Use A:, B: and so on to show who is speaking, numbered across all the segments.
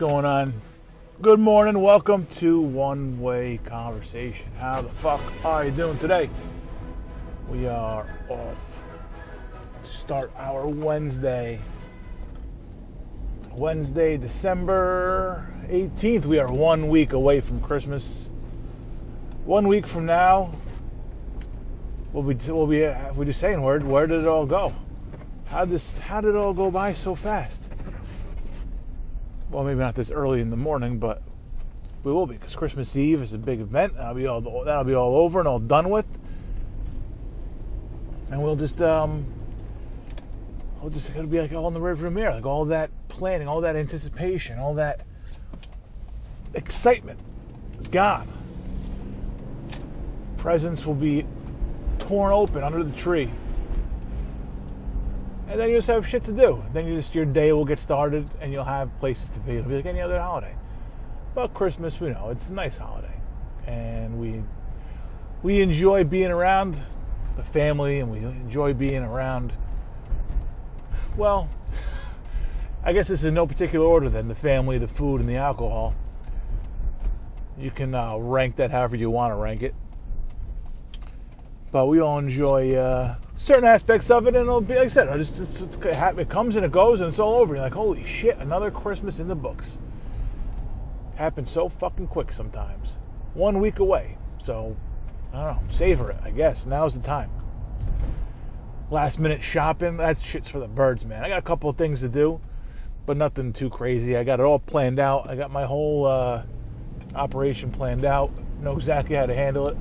A: Going on? Good morning. Welcome to One Way Conversation. How the fuck are you doing today? We are off to start our Wednesday. Wednesday, December 18th. We are one week away from Christmas. One week from now, we'll be, we'll be, we're just saying, where, where did it all go? How, this, how did it all go by so fast? Well, maybe not this early in the morning, but we will be because Christmas Eve is a big event. That'll be all that'll be all over and all done with, and we'll just um, we'll just gonna be like all in the rearview mirror, like all that planning, all that anticipation, all that excitement gone. Presents will be torn open under the tree and then you just have shit to do. Then you just your day will get started, and you'll have places to be. It'll be like any other holiday. But Christmas, we know it's a nice holiday, and we we enjoy being around the family, and we enjoy being around. Well, I guess this is in no particular order. Then the family, the food, and the alcohol. You can uh, rank that however you want to rank it. But we all enjoy. Uh, certain aspects of it, and it'll be like I said, just, it's, it's, it comes and it goes, and it's all over. You're like, holy shit, another Christmas in the books. Happens so fucking quick sometimes. One week away, so I don't know, savor it. I guess now's the time. Last minute shopping, that shit's for the birds, man. I got a couple of things to do, but nothing too crazy. I got it all planned out. I got my whole uh, operation planned out. Know exactly how to handle it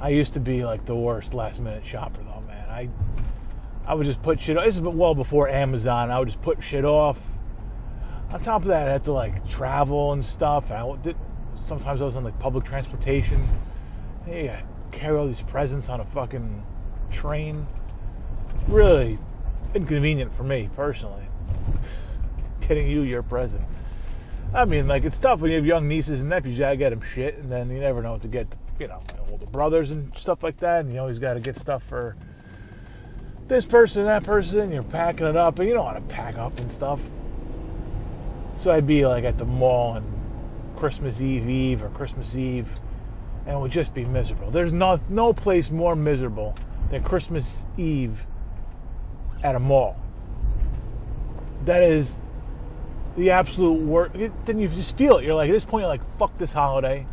A: I used to be like the worst last minute shopper though, man. I I would just put shit. Off this is well before Amazon. I would just put shit off. On top of that, I had to like travel and stuff. I did, sometimes I was on like public transportation. Hey, I carry all these presents on a fucking train. Really inconvenient for me personally. Getting you your present. I mean, like it's tough when you have young nieces and nephews. You gotta get them shit, and then you never know what to get. You know, older brothers and stuff like that, and you always got to get stuff for this person, that person. You're packing it up, and you don't want to pack up and stuff. So I'd be like at the mall on Christmas Eve Eve or Christmas Eve, and it would just be miserable. There's no no place more miserable than Christmas Eve at a mall. That is the absolute worst. Then you just feel it. You're like at this point, you're like, fuck this holiday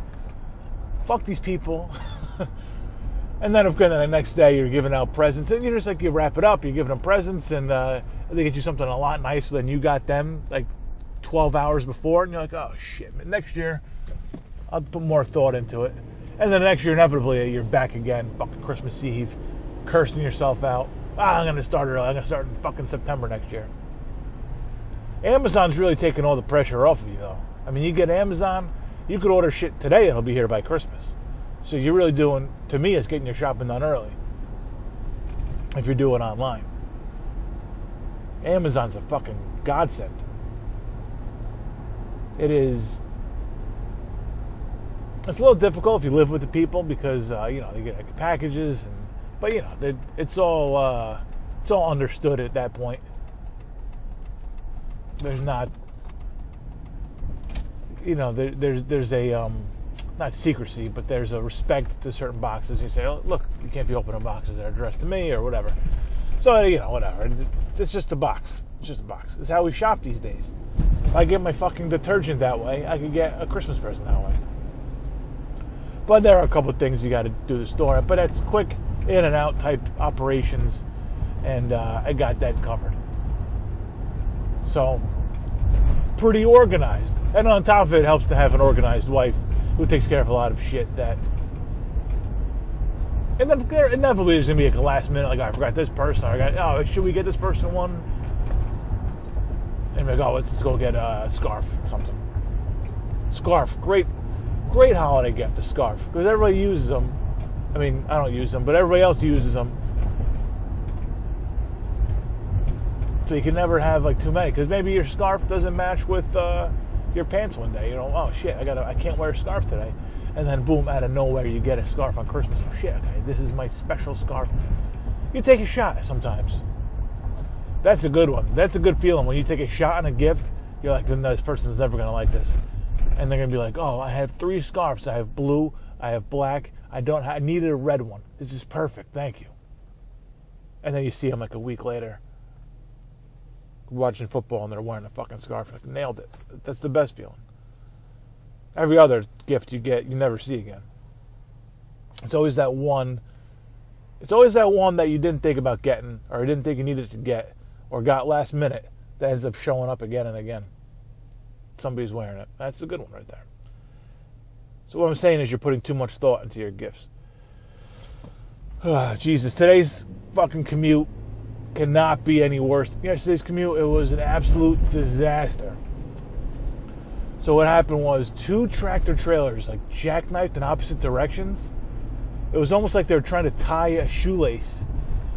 A: fuck these people. and then, of course, the next day you're giving out presents, and you're just like you wrap it up. You're giving them presents, and uh, they get you something a lot nicer than you got them like 12 hours before, and you're like, oh shit. Man. next year, I'll put more thought into it. And then the next year, inevitably, you're back again, fucking Christmas Eve, cursing yourself out. Ah, I'm gonna start early. I'm gonna start in fucking September next year. Amazon's really taking all the pressure off of you, though. I mean, you get Amazon you could order shit today and it'll be here by Christmas. So you're really doing, to me, it's getting your shopping done early. If you're doing online. Amazon's a fucking godsend. It is. It's a little difficult if you live with the people because uh, you know they get packages, and, but you know it's all uh, it's all understood at that point. There's not you know, there, there's there's a um, not secrecy, but there's a respect to certain boxes. You say, oh, look, you can't be opening boxes that are addressed to me or whatever. So you know, whatever. It's, it's just a box. It's just a box. It's how we shop these days. If I get my fucking detergent that way, I could get a Christmas present that way. But there are a couple of things you got to do the store. But it's quick in and out type operations, and uh, I got that covered. So pretty organized. And on top of it, it helps to have an organized wife who takes care of a lot of shit that. And then inevitably there's gonna be like a last minute, like oh, I forgot this person. I got oh, should we get this person one? And like, oh, let's just go get a scarf, or something. Scarf, great, great holiday gift, a scarf, because everybody uses them. I mean, I don't use them, but everybody else uses them So you can never have like too many because maybe your scarf doesn't match with uh, your pants one day. You know, oh shit, I gotta, I can't wear a scarf today, and then boom, out of nowhere you get a scarf on Christmas. Oh shit, okay, this is my special scarf. You take a shot sometimes. That's a good one. That's a good feeling when you take a shot on a gift you're like, then this person's never gonna like this, and they're gonna be like, oh, I have three scarves. I have blue, I have black. I don't. I needed a red one. This is perfect. Thank you. And then you see them like a week later, watching football, and they're wearing a fucking scarf. Like nailed it. That's the best feeling. Every other gift you get, you never see again. It's always that one. It's always that one that you didn't think about getting, or you didn't think you needed to get, or got last minute that ends up showing up again and again. Somebody's wearing it. That's a good one right there. So what I'm saying is you're putting too much thought into your gifts. Ah, Jesus, today's fucking commute cannot be any worse. Yesterday's commute, it was an absolute disaster. So what happened was two tractor trailers like jackknifed in opposite directions. It was almost like they were trying to tie a shoelace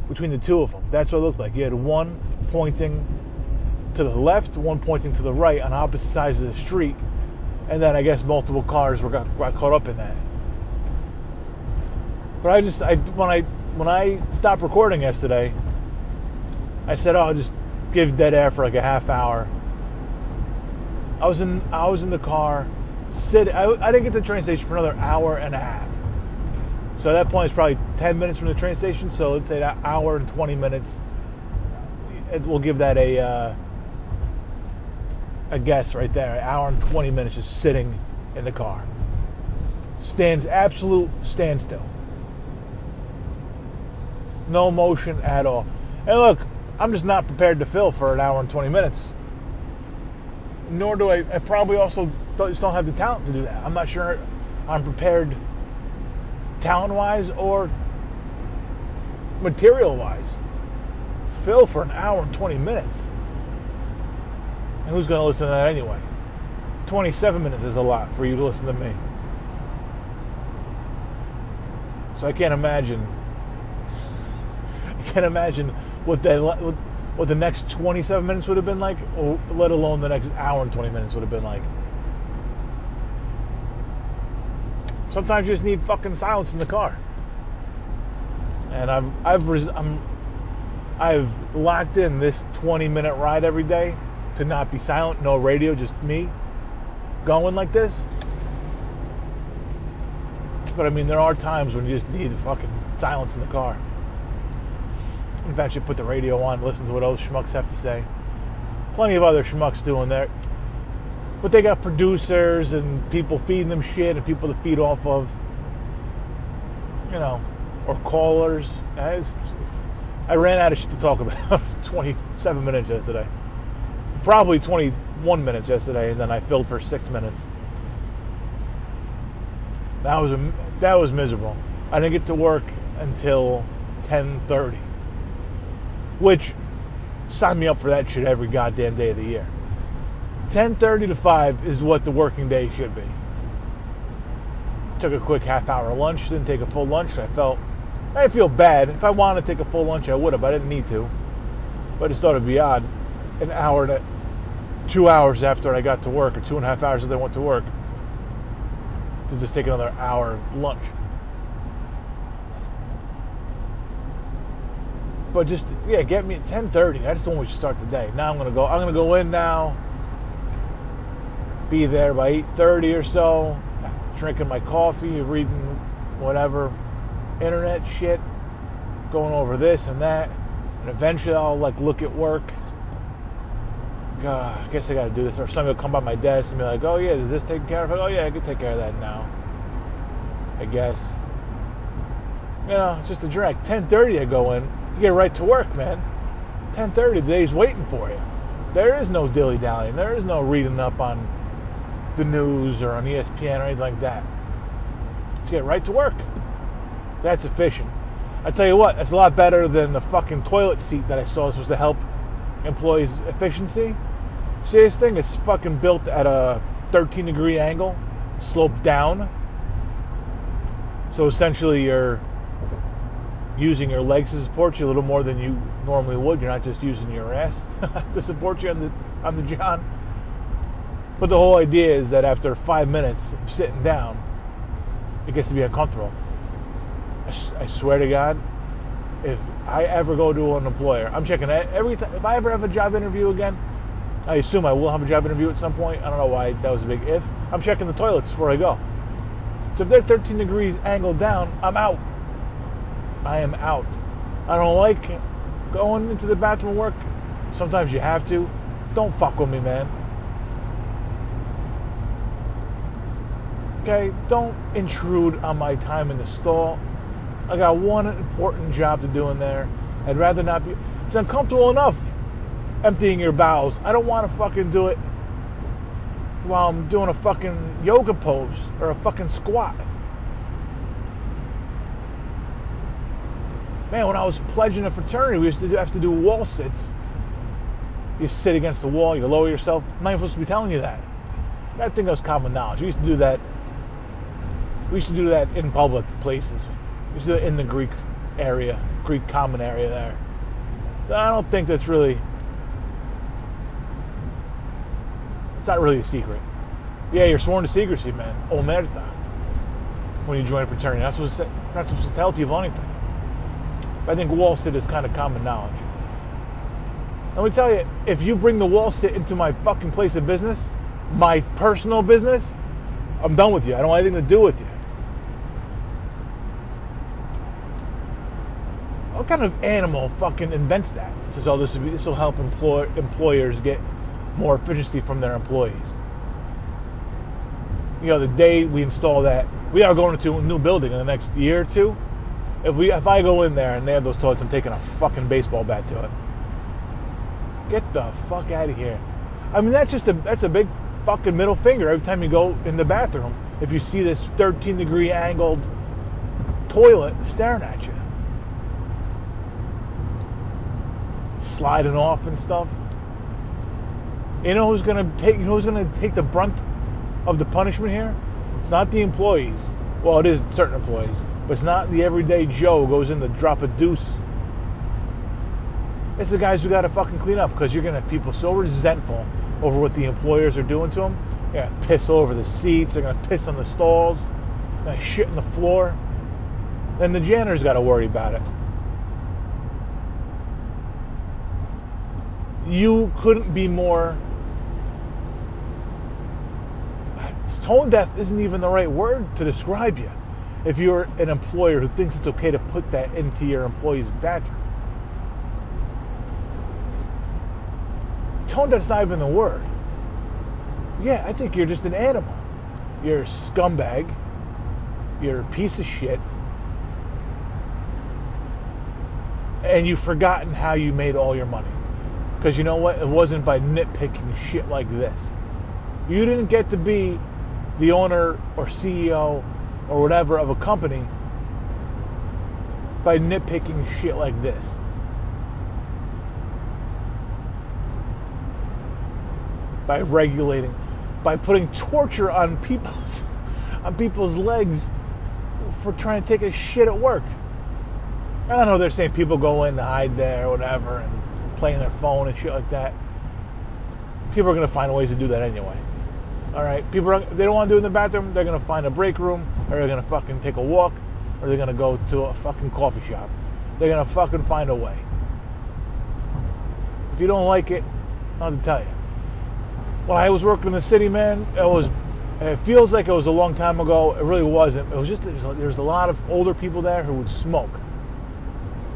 A: between the two of them. That's what it looked like. You had one pointing to the left, one pointing to the right on opposite sides of the street, and then I guess multiple cars were got, got caught up in that. But I just I when I when I stopped recording yesterday, I said, "Oh, I'll just give dead air for like a half hour." I was in I was in the car, sit. I, I didn't get to the train station for another hour and a half. So at that point, it's probably ten minutes from the train station. So let's say that hour and twenty minutes. It, we'll give that a uh, a guess right there. An hour and twenty minutes just sitting in the car. Stands absolute standstill. No motion at all. And look, I'm just not prepared to fill for an hour and 20 minutes. Nor do I, I probably also just don't have the talent to do that. I'm not sure I'm prepared talent wise or material wise. Fill for an hour and 20 minutes. And who's going to listen to that anyway? 27 minutes is a lot for you to listen to me. So I can't imagine I can't imagine what the what the next 27 minutes would have been like, or let alone the next hour and 20 minutes would have been like. Sometimes you just need fucking silence in the car. And I've I've res, I'm I've locked in this 20 minute ride every day to not be silent, no radio, just me going like this. But I mean, there are times when you just need fucking silence in the car. In fact, you put the radio on, listen to what those schmucks have to say. Plenty of other schmucks doing that. But they got producers and people feeding them shit and people to feed off of. You know, or callers. I ran out of shit to talk about 27 minutes yesterday. Probably 21 minutes yesterday, and then I filled for six minutes. That was a, that was miserable. I didn't get to work until 10:30 which sign me up for that shit every goddamn day of the year. 10:30 to 5 is what the working day should be. Took a quick half hour lunch, didn't take a full lunch, I felt I feel bad. If I wanted to take a full lunch, I would have. But I didn't need to. But I just thought it'd be odd. An hour to two hours after I got to work, or two and a half hours after I went to work, to just take another hour lunch. But just yeah, get me at ten thirty. I just don't want to start the day. Now I'm gonna go. I'm gonna go in now. Be there by eight thirty or so. Drinking my coffee, reading whatever internet shit, going over this and that, and eventually I'll like look at work. God, I guess I got to do this. Or somebody will come by my desk and be like, "Oh yeah, is this taken care of?" Like, oh yeah, I can take care of that now. I guess. You know, it's just a drag. Ten thirty, I go in you get right to work, man. 10:30, the day's waiting for you. There is no dilly dallying. There is no reading up on the news or on ESPN or anything like that. Just get right to work. That's efficient. I tell you what, that's a lot better than the fucking toilet seat that I saw was supposed to help employees' efficiency. See this thing? It's fucking built at a 13 degree angle, sloped down. So essentially, you're using your legs to support you a little more than you normally would. You're not just using your ass to support you on the on the john. But the whole idea is that after five minutes of sitting down, it gets to be uncomfortable. I, I swear to God, if I ever go to an employer, I'm checking every time. If I ever have a job interview again, I assume I will have a job interview at some point. I don't know why that was a big if. I'm checking the toilets before I go. So if they're 13 degrees angled down, I'm out. I am out. I don't like going into the bathroom work. Sometimes you have to. Don't fuck with me, man. Okay, don't intrude on my time in the stall. I got one important job to do in there. I'd rather not be. It's uncomfortable enough emptying your bowels. I don't want to fucking do it while I'm doing a fucking yoga pose or a fucking squat. Man, when I was pledging a fraternity, we used to have to do wall sits. You sit against the wall, you lower yourself. I'm not supposed to be telling you that. That was common knowledge. We used to do that. We used to do that in public places. We used to do it in the Greek area, Greek common area there. So I don't think that's really It's not really a secret. Yeah, you're sworn to secrecy, man. Omerta. When you join a fraternity, not supposed to, not supposed to tell people anything. I think wall sit is kind of common knowledge. Let me tell you, if you bring the wall sit into my fucking place of business, my personal business, I'm done with you. I don't want anything to do with you. What kind of animal fucking invents that? Says, "Oh, this will be, this will help employ, employers get more efficiency from their employees. You know, the day we install that, we are going into a new building in the next year or two. If we, if I go in there and they have those toilets, I'm taking a fucking baseball bat to it. Get the fuck out of here. I mean, that's just a that's a big fucking middle finger every time you go in the bathroom. If you see this 13 degree angled toilet staring at you, sliding off and stuff. You know who's gonna take you know who's gonna take the brunt of the punishment here? It's not the employees. Well, it is certain employees, but it's not the everyday Joe who goes in to drop a deuce. It's the guys who got to fucking clean up because you're gonna have people so resentful over what the employers are doing to them. They're gonna piss over the seats. They're gonna piss on the stalls. They're gonna shit on the floor. Then the janitor's got to worry about it. You couldn't be more tone deaf isn't even the right word to describe you if you're an employer who thinks it's okay to put that into your employee's bathroom. Tone deaf's not even the word. Yeah, I think you're just an animal. You're a scumbag. You're a piece of shit. And you've forgotten how you made all your money. Because you know what? It wasn't by nitpicking shit like this. You didn't get to be the owner or CEO or whatever of a company by nitpicking shit like this. By regulating, by putting torture on people's on people's legs for trying to take a shit at work. I don't know they're saying people go in to hide there or whatever and playing their phone and shit like that. People are gonna find ways to do that anyway. All right, people are, they don't want to do it in the bathroom. They're gonna find a break room, or they're gonna fucking take a walk, or they're gonna go to a fucking coffee shop. They're gonna fucking find a way. If you don't like it, I'll have to tell you. When I was working in the city, man, it was. It feels like it was a long time ago. It really wasn't. It was just there's, was a lot of older people there who would smoke,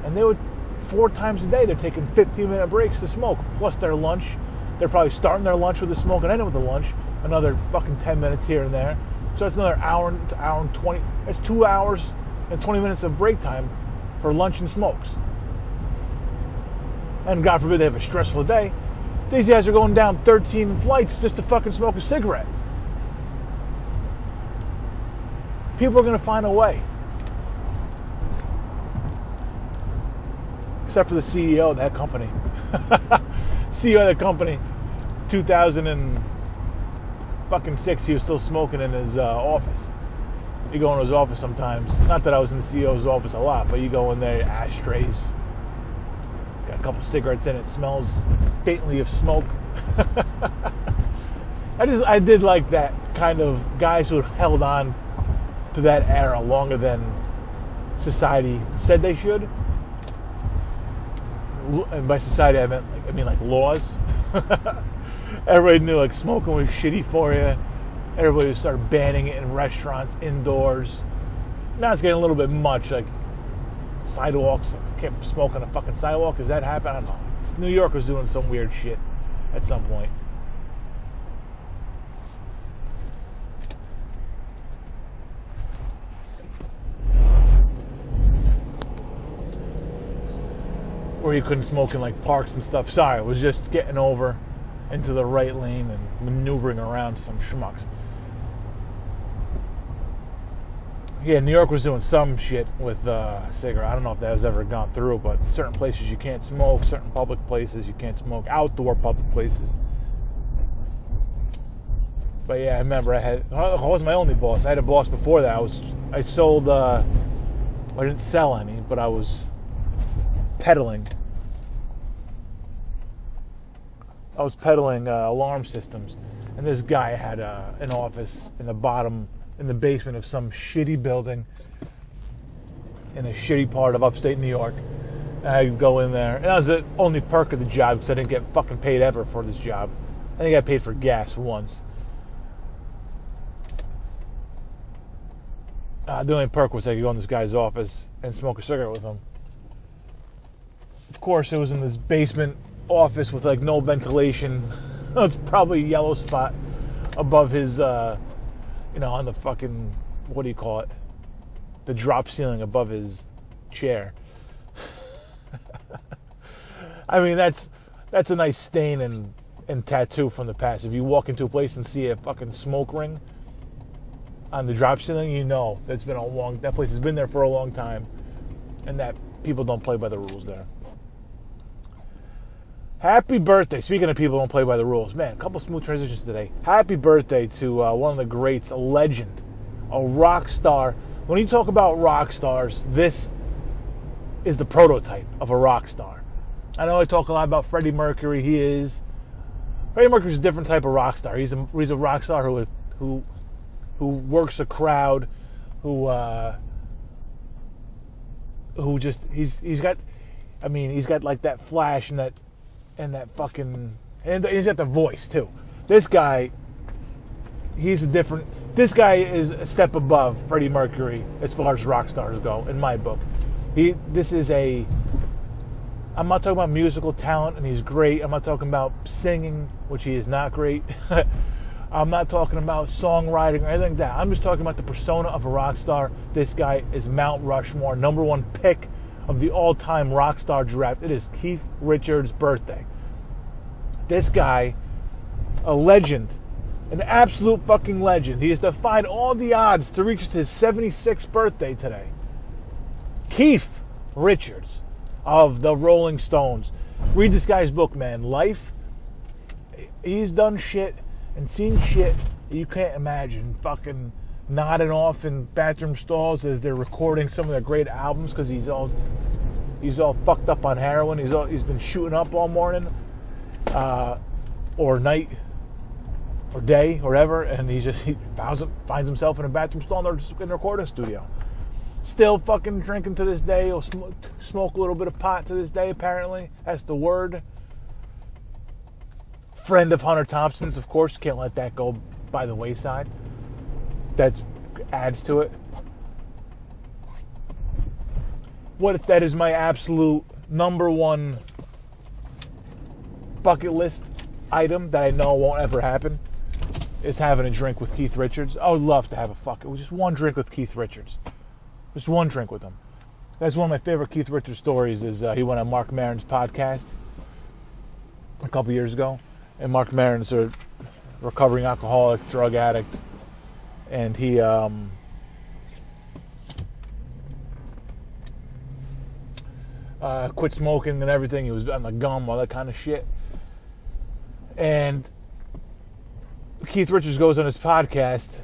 A: and they would four times a day they're taking 15 minute breaks to smoke, plus their lunch. They're probably starting their lunch with a smoke and ending with the lunch another fucking 10 minutes here and there. So it's another hour, it's hour and 20, it's two hours and 20 minutes of break time for lunch and smokes. And God forbid they have a stressful day. These guys are going down 13 flights just to fucking smoke a cigarette. People are going to find a way. Except for the CEO of that company. CEO of that company, 2000 and fucking six, he was still smoking in his uh, office. You go in his office sometimes. Not that I was in the CEO's office a lot, but you go in there, ashtrays, got a couple cigarettes in it, smells faintly of smoke. I just I did like that kind of guys who held on to that era longer than society said they should. And by society I meant I mean like laws. everybody knew like smoking was shitty for you. Everybody started banning it in restaurants, indoors. Now it's getting a little bit much. Like sidewalks, can't smoke on a fucking sidewalk. Does that happen? I don't know. New York was doing some weird shit at some point. Where you couldn't smoke in like parks and stuff. Sorry, it was just getting over into the right lane and maneuvering around some schmucks. Yeah, New York was doing some shit with uh, cigarette. I don't know if that has ever gone through, but certain places you can't smoke, certain public places you can't smoke, outdoor public places. But yeah, I remember I had. I wasn't my only boss. I had a boss before that. I was. I sold. Uh, I didn't sell any, but I was peddling. I was peddling uh, alarm systems, and this guy had uh, an office in the bottom in the basement of some shitty building in a shitty part of upstate New York. I'd go in there, and that was the only perk of the job because I didn't get fucking paid ever for this job. I think I paid for gas once. Uh, the only perk was I could go in this guy's office and smoke a cigarette with him. Of course, it was in this basement office with like no ventilation. it's probably a yellow spot above his uh, you know, on the fucking what do you call it? The drop ceiling above his chair. I mean, that's that's a nice stain and and tattoo from the past. If you walk into a place and see a fucking smoke ring on the drop ceiling, you know that's been a long. That place has been there for a long time, and that people don't play by the rules there. Happy birthday. Speaking of people who don't play by the rules, man, a couple smooth transitions today. Happy birthday to uh, one of the greats, a legend, a rock star. When you talk about rock stars, this is the prototype of a rock star. I know I talk a lot about Freddie Mercury. He is. Freddie Mercury's a different type of rock star. He's a, he's a rock star who, who, who works a crowd, who, uh, who just, he's, he's got, I mean, he's got like that flash and that and that fucking and he's got the voice too. This guy, he's a different. This guy is a step above Freddie Mercury as far as rock stars go, in my book. He, this is a. I'm not talking about musical talent, and he's great. I'm not talking about singing, which he is not great. I'm not talking about songwriting or anything like that. I'm just talking about the persona of a rock star. This guy is Mount Rushmore, number one pick of the all time rock star draft. It is Keith Richards' birthday. This guy, a legend, an absolute fucking legend. He has defied all the odds to reach his 76th birthday today. Keith Richards of the Rolling Stones. Read this guy's book, man. Life. He's done shit and seen shit you can't imagine. Fucking nodding off in bathroom stalls as they're recording some of their great albums because he's all he's all fucked up on heroin. He's all he's been shooting up all morning, uh, or night, or day, or ever, and he just he finds, finds himself in a bathroom stall in the recording studio. Still fucking drinking to this day. He'll smoke, smoke a little bit of pot to this day. Apparently, that's the word. Friend of Hunter Thompson's, of course. Can't let that go by the wayside that adds to it. What if that is my absolute number one bucket list item that I know won't ever happen? Is having a drink with Keith Richards. I would love to have a fuck it was just one drink with Keith Richards, just one drink with him. That's one of my favorite Keith Richards stories. Is uh, he went on Marc Maron's podcast a couple years ago, and Marc Maron's a recovering alcoholic, drug addict and he um, uh, quit smoking and everything. He was on the gum, all that kind of shit. And Keith Richards goes on his podcast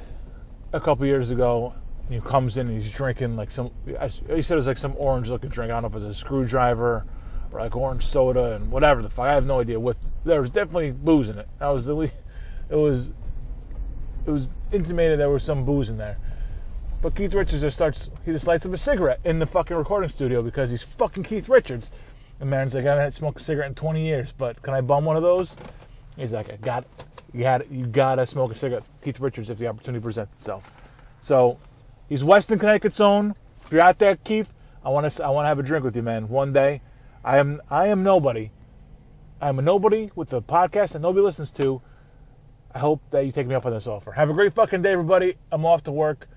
A: a couple years ago. And he comes in and he's drinking like some. He said it was like some orange-looking drink. I don't know if it was a screwdriver or like orange soda and whatever the fuck. I have no idea what. There was definitely booze in it. That was the. It was it was intimated there was some booze in there. But Keith Richards just starts, he just lights up a cigarette in the fucking recording studio because he's fucking Keith Richards. And Maron's like, I haven't smoked a cigarette in 20 years, but can I bum one of those? He's like, I got, you got, you gotta smoke a cigarette, Keith Richards, if the opportunity presents itself. So he's Western Connecticut's own. If you're out there, Keith, I want to, I want to have a drink with you, man. One day, I am, I am nobody. I am a nobody with a podcast that nobody listens to. I hope that you take me up on this offer. Have a great fucking day, everybody. I'm off to work.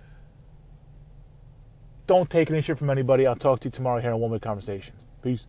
A: Don't take any shit from anybody. I'll talk to you tomorrow here on One Way Conversations. Peace.